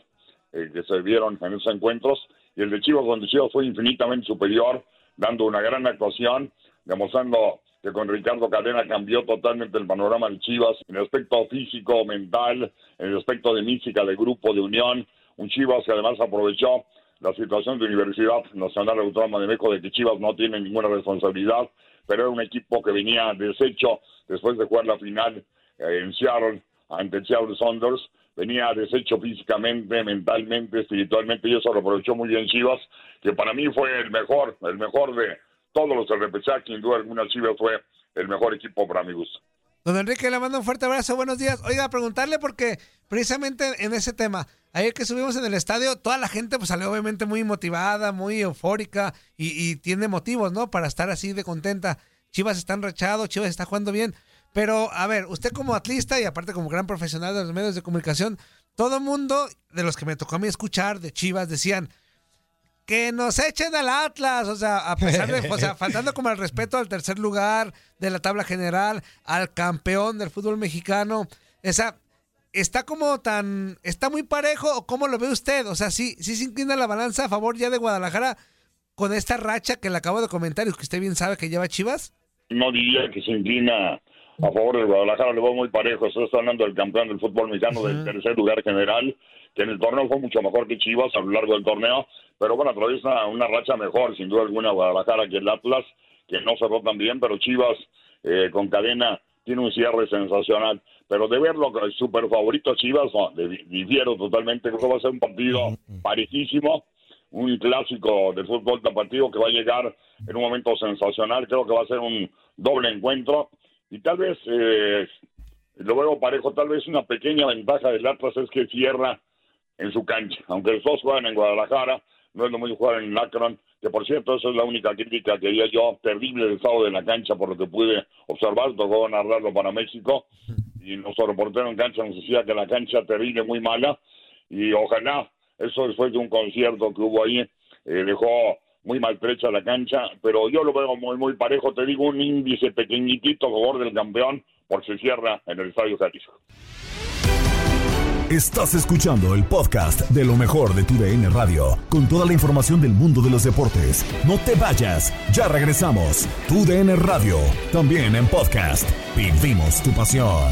S14: eh, que se vieron en esos encuentros, y el de Chivas, donde Chivas fue infinitamente superior, dando una gran actuación, demostrando que con Ricardo Cadena cambió totalmente el panorama de Chivas en el aspecto físico, mental, en el aspecto de mística, de grupo, de unión. Un Chivas que además aprovechó la situación de Universidad Nacional Autónoma de México de que Chivas no tiene ninguna responsabilidad, pero era un equipo que venía deshecho después de jugar la final eh, en Seattle ante Seattle Saunders, venía deshecho físicamente, mentalmente, espiritualmente, y eso lo aprovechó muy bien Chivas, que para mí fue el mejor, el mejor de todos los del repechaje, sin duda alguna Chivas fue el mejor equipo para mi gusto.
S11: Don Enrique, le mando un fuerte abrazo, buenos días. Oiga, preguntarle porque precisamente en ese tema, ayer que subimos en el estadio, toda la gente pues salió obviamente muy motivada, muy eufórica y, tiene motivos, ¿no? Para estar así de contenta. Chivas está enrachado, Chivas está jugando bien. Pero, a ver, usted como atlista y aparte como gran profesional de los medios de comunicación, todo mundo, de los que me tocó a mí escuchar, de Chivas, decían, que nos echen al Atlas, o sea, a pesar de, o sea, faltando como el respeto al tercer lugar de la tabla general, al campeón del fútbol mexicano, esa está como tan, está muy parejo, o cómo lo ve usted, o sea, sí, sí se inclina la balanza a favor ya de Guadalajara con esta racha que le acabo de comentar y que usted bien sabe que lleva Chivas.
S14: No diría que se inclina a favor de Guadalajara, le veo muy parejo, estoy hablando del campeón del fútbol mexicano del tercer lugar general, que en el torneo fue mucho mejor que Chivas a lo largo del torneo, pero bueno, atraviesa una racha mejor, sin duda alguna, Guadalajara que el Atlas, que no cerró tan bien, pero Chivas eh, con cadena tiene un cierre sensacional. Pero de verlo súper favorito Chivas, no, difiero totalmente, creo que va a ser un partido parejísimo, un clásico de fútbol partido que va a llegar en un momento sensacional, creo que va a ser un doble encuentro, y tal vez, eh, lo veo parejo, tal vez una pequeña ventaja del Atlas es que cierra en su cancha, aunque los dos juegan en Guadalajara, no es lo mismo jugar en Akron, que por cierto, esa es la única crítica que haría yo, terrible el estado de la cancha por lo que pude observar, tocó narrarlo para México, y nuestro reportero en cancha nos decía que la cancha terrible, muy mala, y ojalá, eso después de un concierto que hubo ahí, eh, dejó muy maltrecha la cancha, pero yo lo veo muy, muy parejo, te digo, un índice pequeñitito a favor del campeón, por si cierra en el Estadio Jalisco.
S5: Estás escuchando el podcast de lo mejor de tu DN Radio, con toda la información del mundo de los deportes. No te vayas, ya regresamos. Tu DN Radio, también en podcast. Vivimos tu pasión.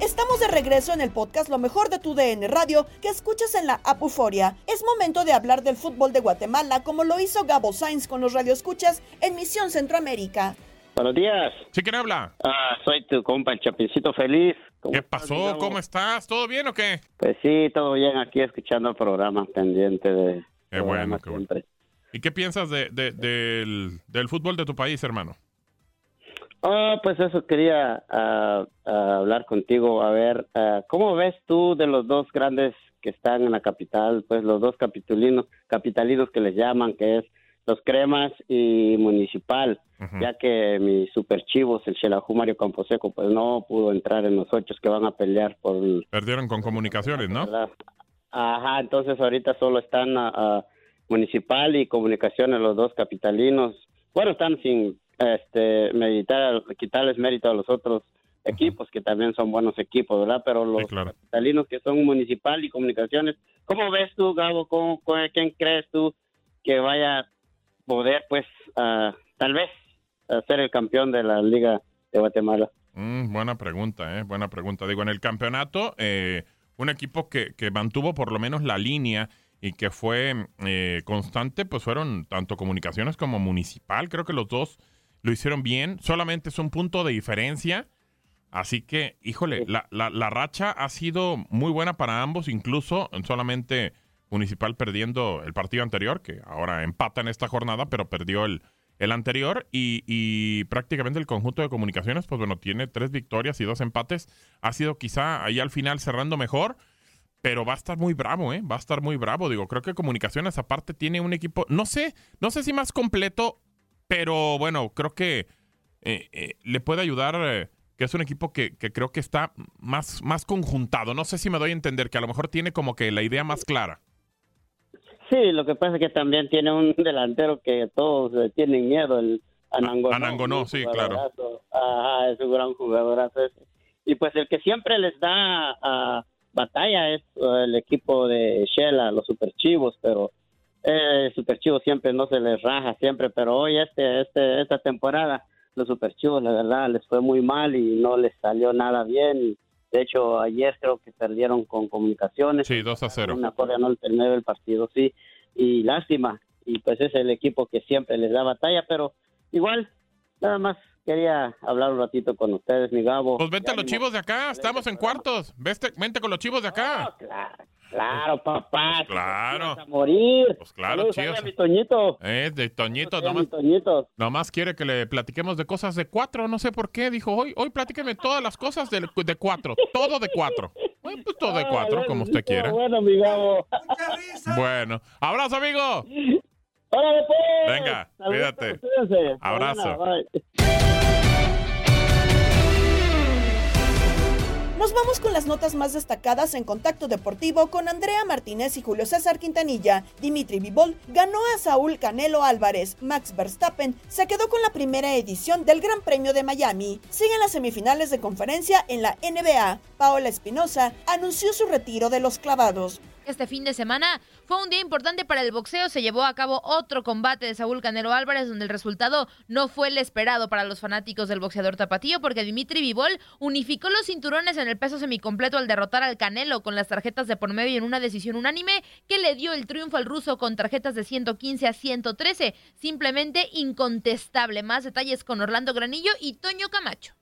S6: Estamos de regreso en el podcast Lo mejor de tu DN Radio que escuchas en la app Euforia. Es momento de hablar del fútbol de Guatemala como lo hizo Gabo Sainz con los radioescuchas en Misión Centroamérica.
S15: Buenos días.
S13: ¿Sí quién habla?
S15: Ah, soy tu compa, el Chapincito Feliz.
S13: ¿Qué pasó? ¿Cómo estás? ¿Todo bien o qué?
S15: Pues sí, todo bien aquí escuchando el programa, pendiente de...
S13: Qué bueno, qué bueno. ¿Y qué piensas de, de, del, del fútbol de tu país, hermano?
S15: Oh, pues eso quería uh, uh, hablar contigo. A ver, uh, ¿cómo ves tú de los dos grandes que están en la capital? Pues los dos capitalinos, capitalinos que les llaman, que es los Cremas y Municipal, ya que mi super chivos, el Xelajú Mario Camposeco, pues no pudo entrar en los ocho que van a pelear por
S13: Perdieron con comunicaciones, ¿no?
S15: Ajá, entonces ahorita solo están Municipal y Comunicaciones, los dos capitalinos. Bueno, están sin este meditar, quitarles mérito a los otros equipos que también son buenos equipos, ¿verdad? Pero los capitalinos que son Municipal y Comunicaciones, ¿cómo ves tú, Gabo? ¿Cómo, ¿Quién crees tú que vaya a poder, pues, ah, tal vez, a ser el campeón de la Liga de Guatemala?
S13: Mm, buena pregunta, ¿eh? Buena pregunta. Digo, en el campeonato, eh, un equipo que, que mantuvo por lo menos la línea y que fue eh, constante, pues fueron tanto comunicaciones como municipal. Creo que los dos lo hicieron bien, solamente es un punto de diferencia. Así que, híjole, la, la, la racha ha sido muy buena para ambos, incluso solamente Municipal perdiendo el partido anterior, que ahora empata en esta jornada, pero perdió el, el anterior y, y, prácticamente el conjunto de comunicaciones, pues bueno, tiene tres victorias y dos empates. Ha sido quizá ahí al final cerrando mejor, pero va a estar muy bravo, ¿eh? Va a estar muy bravo. Digo, creo que comunicaciones aparte tiene un equipo, no sé, no sé si más completo, pero bueno, creo que eh, eh, le puede ayudar. Eh, que es un equipo que, que, creo que está más, más conjuntado. No sé si me doy a entender, que a lo mejor tiene como que la idea más clara.
S15: Sí, lo que pasa es que también tiene un delantero que todos eh, tienen miedo, el Anangonó.
S13: Anangonó, sí, claro.
S15: Ajá, es un gran jugadorazo ese. Y pues el que siempre les da uh, batalla es uh, el equipo de Shela, los Superchivos, pero eh, Superchivos siempre no se les raja, siempre, pero hoy este, este, esta temporada los Superchivos la verdad les fue muy mal y no les salió nada bien. Y, de hecho, ayer creo que perdieron con comunicaciones.
S13: Sí, 2 a 0.
S15: Una cosa no terminó el partido, sí. Y lástima. Y pues es el equipo que siempre les da batalla, pero igual, nada más quería hablar un ratito con ustedes, mi Gabo.
S13: Pues vente a los chivos de acá, estamos en cuartos. Vente, vente con los chivos de acá.
S15: Oh, claro, claro, papá.
S13: Claro.
S15: A morir.
S13: Pues claro, chivos.
S15: mi Toñito.
S13: Eh, de Toñito, nomás,
S15: mi Toñito.
S13: nomás quiere que le platiquemos de cosas de cuatro, no sé por qué. Dijo, hoy, hoy platíqueme todas las cosas de, de cuatro, todo de cuatro. Bueno, pues todo de cuatro, como usted quiera.
S15: Bueno, mi Gabo.
S13: Bueno, abrazo, amigo.
S15: Pues.
S13: Venga, cuídate. Abrazo.
S6: Nos vamos con las notas más destacadas en Contacto Deportivo con Andrea Martínez y Julio César Quintanilla. Dimitri Vivol ganó a Saúl Canelo Álvarez. Max Verstappen se quedó con la primera edición del Gran Premio de Miami. Siguen las semifinales de conferencia en la NBA. Paola Espinosa anunció su retiro de los clavados.
S16: Este fin de semana fue un día importante para el boxeo. Se llevó a cabo otro combate de Saúl Canelo Álvarez, donde el resultado no fue el esperado para los fanáticos del boxeador tapatío, porque Dimitri Vivol unificó los cinturones en el peso semicompleto al derrotar al Canelo con las tarjetas de por medio en una decisión unánime que le dio el triunfo al ruso con tarjetas de 115 a 113. Simplemente incontestable. Más detalles con Orlando Granillo y Toño Camacho.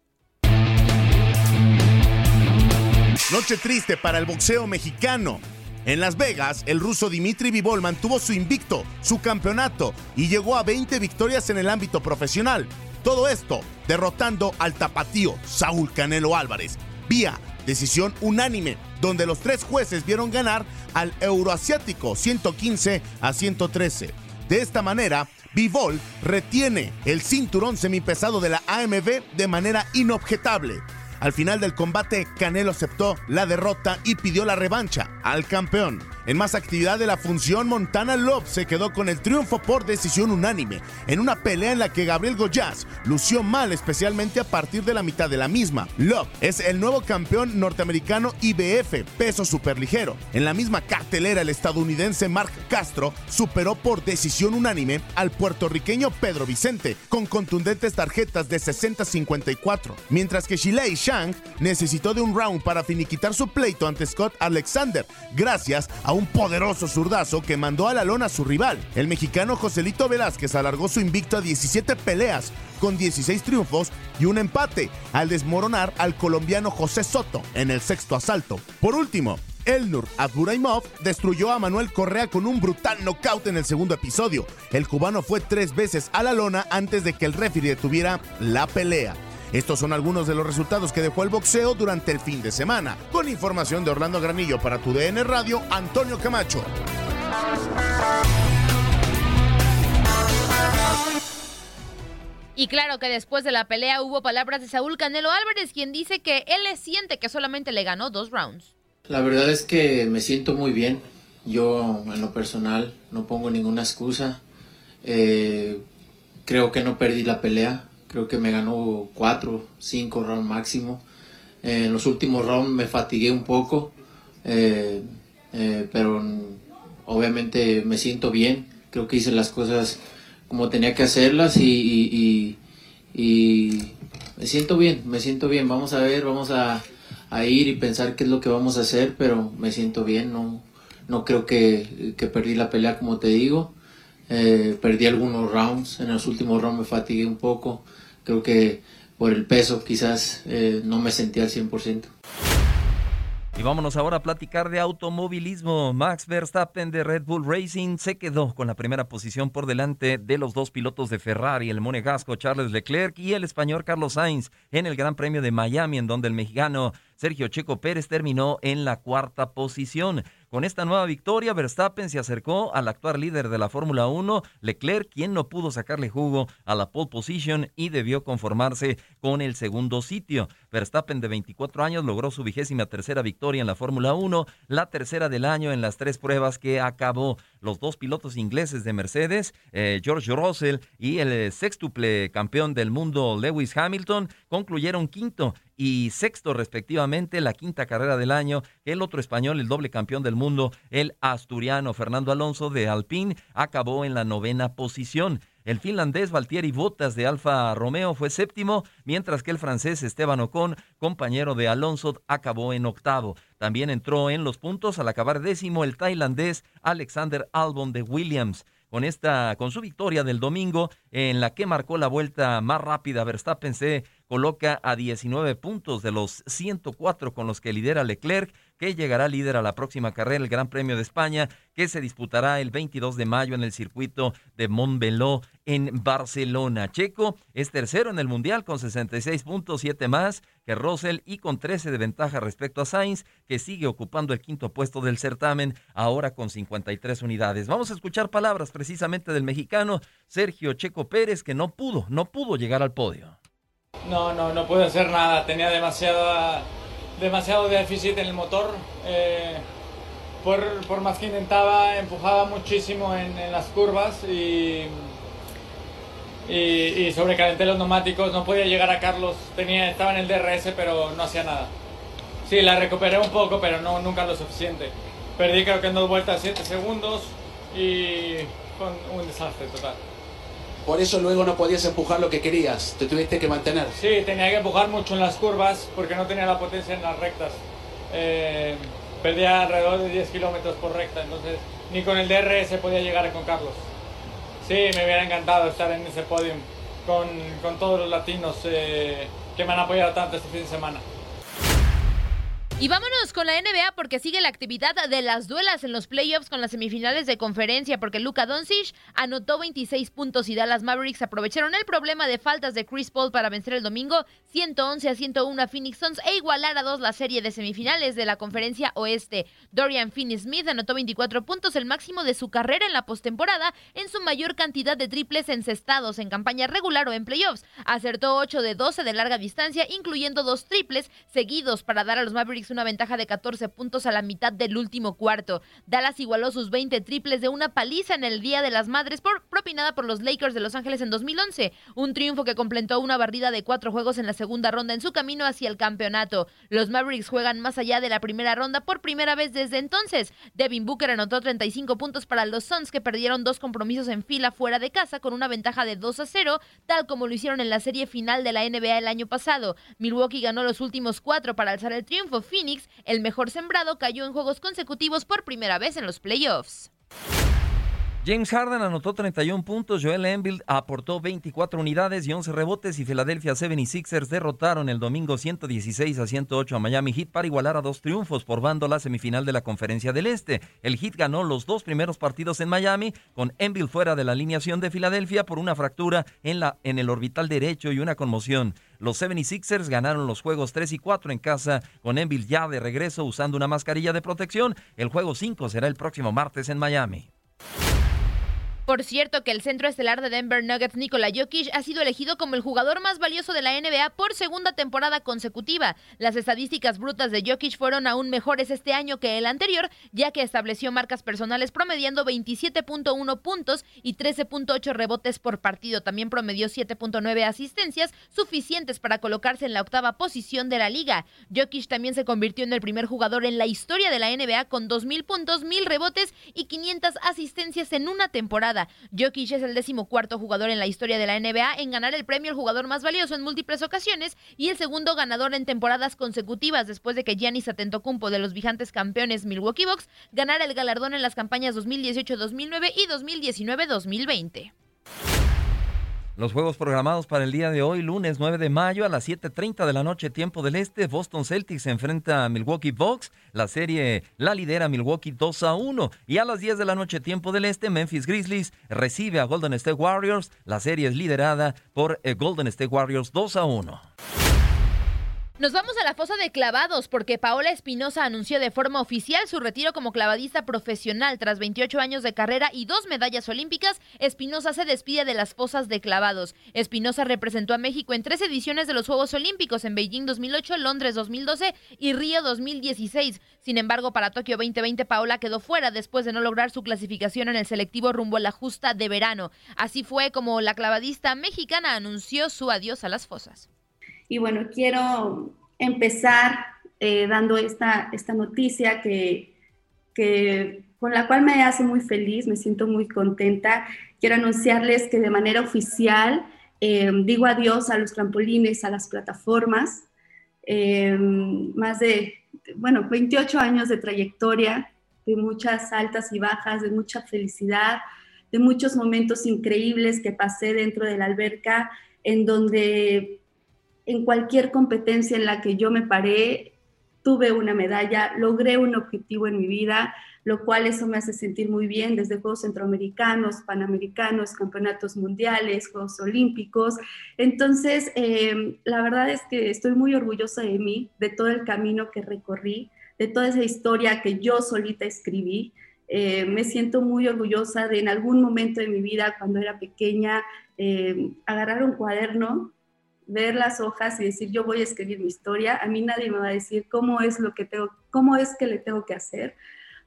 S17: Noche triste para el boxeo mexicano. En Las Vegas, el ruso Dimitri Vivol mantuvo su invicto, su campeonato, y llegó a 20 victorias en el ámbito profesional. Todo esto derrotando al tapatío Saúl Canelo Álvarez, vía decisión unánime, donde los tres jueces vieron ganar al euroasiático 115 a 113. De esta manera, Vivol retiene el cinturón semipesado de la AMB de manera inobjetable. Al final del combate, Canelo aceptó la derrota y pidió la revancha al campeón. En más actividad de la función, Montana Love se quedó con el triunfo por decisión unánime, en una pelea en la que Gabriel Goyaz lució mal, especialmente a partir de la mitad de la misma. Love es el nuevo campeón norteamericano IBF, peso superligero. En la misma cartelera, el estadounidense Mark Castro superó por decisión unánime al puertorriqueño Pedro Vicente, con contundentes tarjetas de 60-54, mientras que Shilei Shang necesitó de un round para finiquitar su pleito ante Scott Alexander, gracias a un poderoso zurdazo que mandó a la lona a su rival. El mexicano Joselito Velázquez alargó su invicto a 17 peleas, con 16 triunfos y un empate, al desmoronar al colombiano José Soto en el sexto asalto. Por último, Elnur Abduraimov destruyó a Manuel Correa con un brutal knockout en el segundo episodio. El cubano fue tres veces a la lona antes de que el referee detuviera la pelea. Estos son algunos de los resultados que dejó el boxeo durante el fin de semana. Con información de Orlando Granillo para tu DN Radio, Antonio Camacho.
S16: Y claro que después de la pelea hubo palabras de Saúl Canelo Álvarez, quien dice que él le siente que solamente le ganó dos rounds.
S18: La verdad es que me siento muy bien. Yo en lo personal no pongo ninguna excusa. Eh, creo que no perdí la pelea. Creo que me ganó cuatro, cinco rounds máximo. Eh, en los últimos rounds me fatigué un poco, eh, eh, pero obviamente me siento bien. Creo que hice las cosas como tenía que hacerlas y, me siento bien, me siento bien. Vamos a ver, vamos a, a ir y pensar qué es lo que vamos a hacer, pero me siento bien. No, no creo que, que perdí la pelea como te digo. Eh, perdí algunos rounds, en los últimos rounds me fatigué un poco. Creo que por el peso quizás eh, no me sentía al 100%.
S19: Y vámonos ahora a platicar de automovilismo. Max Verstappen de Red Bull Racing se quedó con la primera posición por delante de los dos pilotos de Ferrari, el monegasco Charles Leclerc y el español Carlos Sainz en el Gran Premio de Miami, en donde el mexicano Sergio Checo Pérez terminó en la cuarta posición. Con esta nueva victoria, Verstappen se acercó al actual líder de la Fórmula 1, Leclerc, quien no pudo sacarle jugo a la pole position y debió conformarse con el segundo sitio. Verstappen, de 24 años, logró su vigésima tercera victoria en la Fórmula 1, la tercera del año en las tres pruebas que acabó. Los dos pilotos ingleses de Mercedes, eh, George Russell y el sextuple campeón del mundo, Lewis Hamilton, concluyeron quinto y sexto respectivamente, la quinta carrera del año. El otro español, el doble campeón del mundo, el asturiano Fernando Alonso de Alpine, acabó en la novena posición. El finlandés Valtieri Bottas de Alfa Romeo fue séptimo, mientras que el francés Esteban Ocon, compañero de Alonso, acabó en octavo. También entró en los puntos al acabar décimo el tailandés Alexander Albon de Williams con esta, con su victoria del domingo, en la que marcó la vuelta más rápida. Verstappen se coloca a 19 puntos de los 104 con los que lidera Leclerc, que llegará líder a la próxima carrera, el Gran Premio de España, que se disputará el 22 de mayo en el circuito de Montbeló en Barcelona. Checo es tercero en el Mundial con 66 puntos, 7 más que Russell y con 13 de ventaja respecto a Sainz, que sigue ocupando el quinto puesto del certamen, ahora con 53 unidades. Vamos a escuchar palabras precisamente del mexicano Sergio Checo Pérez, que no pudo, no pudo llegar al podio.
S20: No, no, no pude hacer nada. Tenía demasiado, demasiado déficit en el motor. Eh, por, por, más que intentaba, empujaba muchísimo en, las curvas y y, sobrecalenté los neumáticos, no podía llegar a Carlos, tenía, estaba en el DRS pero no hacía nada. Sí, la recuperé un poco, pero no, nunca lo suficiente. Perdí creo que en dos vueltas 7 segundos y un desastre total.
S21: Por eso luego no podías empujar lo que querías, te tuviste que mantener.
S20: Sí, tenía que empujar mucho en las curvas porque no tenía la potencia en las rectas. Eh, perdía alrededor de 10 kilómetros por recta, entonces ni con el DRS podía llegar con Carlos. Sí, me hubiera encantado estar en ese podium con, con todos los latinos eh, que me han apoyado tanto este fin de semana.
S16: Y vámonos con la NBA porque sigue la actividad de las duelas en los playoffs con las semifinales de conferencia porque Luka Doncic anotó 26 puntos y Dallas Mavericks aprovecharon el problema de faltas de Chris Paul para vencer el domingo 111 a 101 a Phoenix Suns e igualar a dos la serie de semifinales de la conferencia oeste. Dorian Finney-Smith anotó 24 puntos, el máximo de su carrera en la postemporada en su mayor cantidad de triples encestados en campaña regular o en playoffs. Acertó 8 de 12 de larga distancia, incluyendo dos triples seguidos para dar a los Mavericks una ventaja de 14 puntos a la mitad del último cuarto. Dallas igualó sus 20 triples de una paliza en el Día de las Madres por, propinada por los Lakers de Los Ángeles en 2011, un triunfo que completó una barrida de cuatro juegos en la segunda ronda en su camino hacia el campeonato. Los Mavericks juegan más allá de la primera ronda por primera vez desde entonces. Devin Booker anotó 35 puntos para los Suns que perdieron dos compromisos en fila fuera de casa con una ventaja de 2 a 0, tal como lo hicieron en la serie final de la NBA el año pasado. Milwaukee ganó los últimos cuatro para alzar el triunfo. Phoenix, el mejor sembrado, cayó en juegos consecutivos por primera vez en los playoffs.
S19: James Harden anotó 31 puntos, Joel Embiid aportó 24 unidades y 11 rebotes y Philadelphia 76ers derrotaron el domingo 116 a 108 a Miami Heat para igualar a dos triunfos por bando la semifinal de la Conferencia del Este. El Heat ganó los dos primeros partidos en Miami con Embiid fuera de la alineación de Filadelfia por una fractura en, la, en el orbital derecho y una conmoción. Los 76ers ganaron los juegos 3 y 4 en casa con Embiid ya de regreso usando una mascarilla de protección. El juego 5 será el próximo martes en Miami.
S16: Por cierto, que el centro estelar de Denver Nuggets, Nikola Jokic, ha sido elegido como el jugador más valioso de la NBA por segunda temporada consecutiva. Las estadísticas brutas de Jokic fueron aún mejores este año que el anterior, ya que estableció marcas personales promediando 27.1 puntos y 13.8 rebotes por partido. También promedió 7.9 asistencias, suficientes para colocarse en la octava posición de la liga. Jokic también se convirtió en el primer jugador en la historia de la NBA con 2.000 puntos, 1.000 rebotes y 500 asistencias en una temporada temporada. Jokic es el decimocuarto jugador en la historia de la NBA en ganar el premio al jugador más valioso en múltiples ocasiones y el segundo ganador en temporadas consecutivas después de que Giannis Atentocumpo de los vijantes campeones Milwaukee Bucks ganara el galardón en las campañas 2018-2009 y 2019-2020.
S19: Los juegos programados para el día de hoy, lunes 9 de mayo a las 7.30 de la noche, tiempo del este, Boston Celtics se enfrenta a Milwaukee Bucks. La serie la lidera Milwaukee 2 a 1. Y a las 10 de la noche, tiempo del este, Memphis Grizzlies recibe a Golden State Warriors. La serie es liderada por eh, Golden State Warriors 2 a 1.
S16: Nos vamos a la fosa de clavados porque Paola Espinosa anunció de forma oficial su retiro como clavadista profesional tras 28 años de carrera y dos medallas olímpicas. Espinosa se despide de las fosas de clavados. Espinosa representó a México en tres ediciones de los Juegos Olímpicos en Beijing 2008, Londres 2012 y Río 2016. Sin embargo, para Tokio 2020 Paola quedó fuera después de no lograr su clasificación en el selectivo rumbo a la justa de verano. Así fue como la clavadista mexicana anunció su adiós a las fosas.
S22: Y bueno, quiero empezar eh, dando esta, esta noticia que, que, con la cual me hace muy feliz, me siento muy contenta. Quiero anunciarles que de manera oficial eh, digo adiós a los trampolines, a las plataformas. Eh, más de, bueno, 28 años de trayectoria, de muchas altas y bajas, de mucha felicidad, de muchos momentos increíbles que pasé dentro de la alberca, en donde en cualquier competencia en la que yo me paré, tuve una medalla, logré un objetivo en mi vida, lo cual eso me hace sentir muy bien desde Juegos Centroamericanos, Panamericanos, Campeonatos Mundiales, Juegos Olímpicos. Entonces, eh, la verdad es que estoy muy orgullosa de mí, de todo el camino que recorrí, de toda esa historia que yo solita escribí. Eh, me siento muy orgullosa de en algún momento de mi vida, cuando era pequeña, eh, agarrar un cuaderno ver las hojas y decir yo voy a escribir mi historia, a mí nadie me va a decir cómo es lo que tengo, cómo es que le tengo que hacer.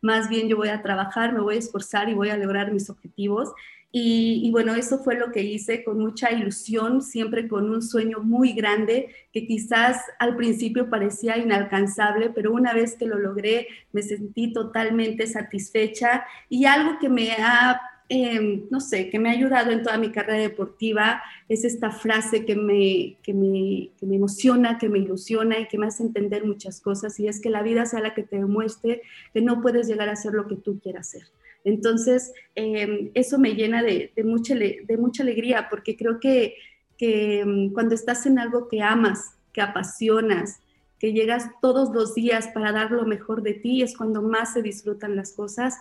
S22: Más bien yo voy a trabajar, me voy a esforzar y voy a lograr mis objetivos. Y, y, bueno, eso fue lo que hice con mucha ilusión, siempre con un sueño muy grande que quizás al principio parecía inalcanzable, pero una vez que lo logré me sentí totalmente satisfecha y algo que me ha eh, no sé, que me ha ayudado en toda mi carrera deportiva es esta frase que me, que me, que me, emociona, que me ilusiona y que me hace entender muchas cosas y es que la vida sea la que te demuestre que no puedes llegar a ser lo que tú quieras ser. Entonces, eh, eso me llena de, de, mucha, de mucha alegría porque creo que, que mm, cuando estás en algo que amas, que apasionas, que llegas todos los días para dar lo mejor de ti, es cuando más se disfrutan las cosas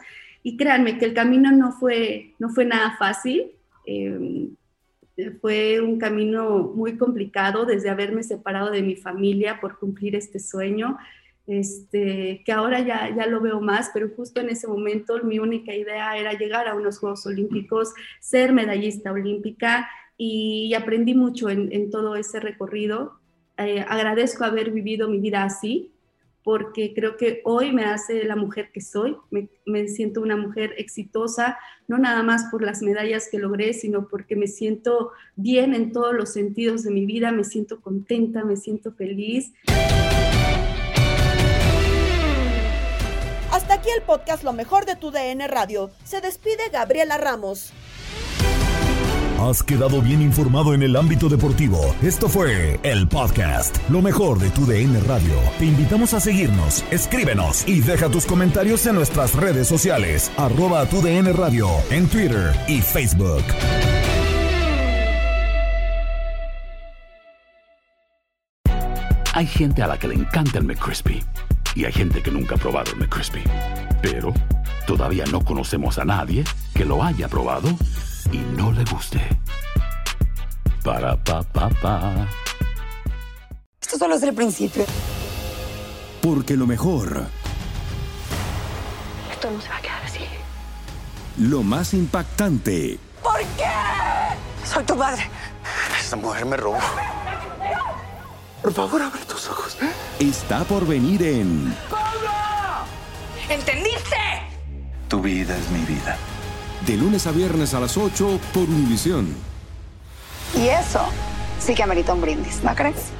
S22: y créanme que el camino no fue, no fue nada fácil. Eh, fue un camino muy complicado desde haberme separado de mi familia por cumplir este sueño, este, que ahora ya, ya lo veo más, pero justo en ese momento mi única idea era llegar a unos Juegos Olímpicos, ser medallista olímpica y, aprendí mucho en, todo ese recorrido. Eh, agradezco haber vivido mi vida así, porque creo que hoy me hace la mujer que soy, me, siento una mujer exitosa, no nada más por las medallas que logré, sino porque me siento bien en todos los sentidos de mi vida, me siento contenta, me siento feliz.
S6: Hasta aquí el podcast Lo mejor de tu DN Radio. Se despide Gabriela Ramos.
S5: Has quedado bien informado en el ámbito deportivo. Esto fue el podcast, lo mejor de tu DN Radio. Te invitamos a seguirnos, escríbenos y deja tus comentarios en nuestras redes sociales, arroba tu DN Radio, en Twitter y Facebook.
S23: Hay gente a la que le encanta el McCrispy y hay gente que nunca ha probado el McCrispy. Pero todavía no conocemos a nadie que lo haya probado y no le guste. Para pa pa pa.
S3: Esto solo es el principio.
S4: Porque lo mejor.
S3: Esto no se va a quedar así.
S4: Lo más impactante.
S3: ¿Por qué? Soy tu madre.
S1: Esta mujer me robó. Por favor, abre tus ojos.
S4: Está por venir en.
S3: ¡Pablo! ¿Entendiste?
S23: Tu vida es mi vida.
S4: De lunes a viernes a las 8 por Univisión.
S3: Y eso sí que amerita un brindis, ¿no crees?